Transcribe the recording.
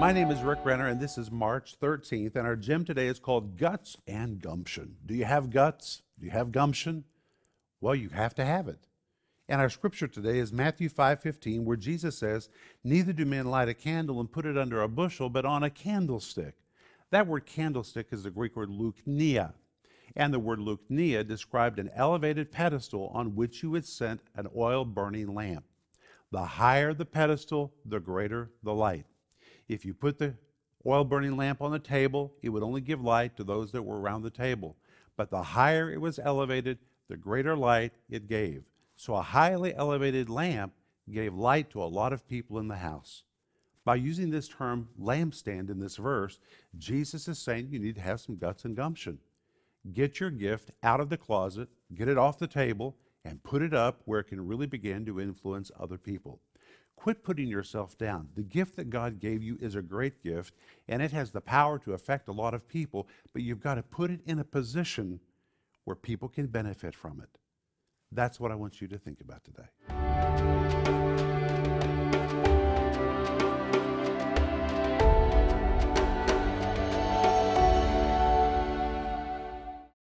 My name is Rick Renner, and this is March 13th, and our gym today is called Guts and Gumption. Do you have guts? Do you have gumption? Well, you have to have it. And our scripture today is Matthew 5:15, where Jesus says, "Neither do men light a candle and put it under a bushel, but on a candlestick." That word candlestick is the Greek word luchnia. And the word luchnia described an elevated pedestal on which you would set an oil burning lamp. The higher the pedestal, the greater the light. If you put the oil burning lamp on the table, it would only give light to those that were around the table. But the higher it was elevated, the greater light it gave. So a highly elevated lamp gave light to a lot of people in the house. By using this term lampstand in this verse, Jesus is saying you need to have some guts and gumption. Get your gift out of the closet, get it off the table, and put it up where it can really begin to influence other people. Quit putting yourself down. The gift that God gave you is a great gift, and it has the power to affect a lot of people, but you've got to put it in a position where people can benefit from it. That's what I want you to think about today.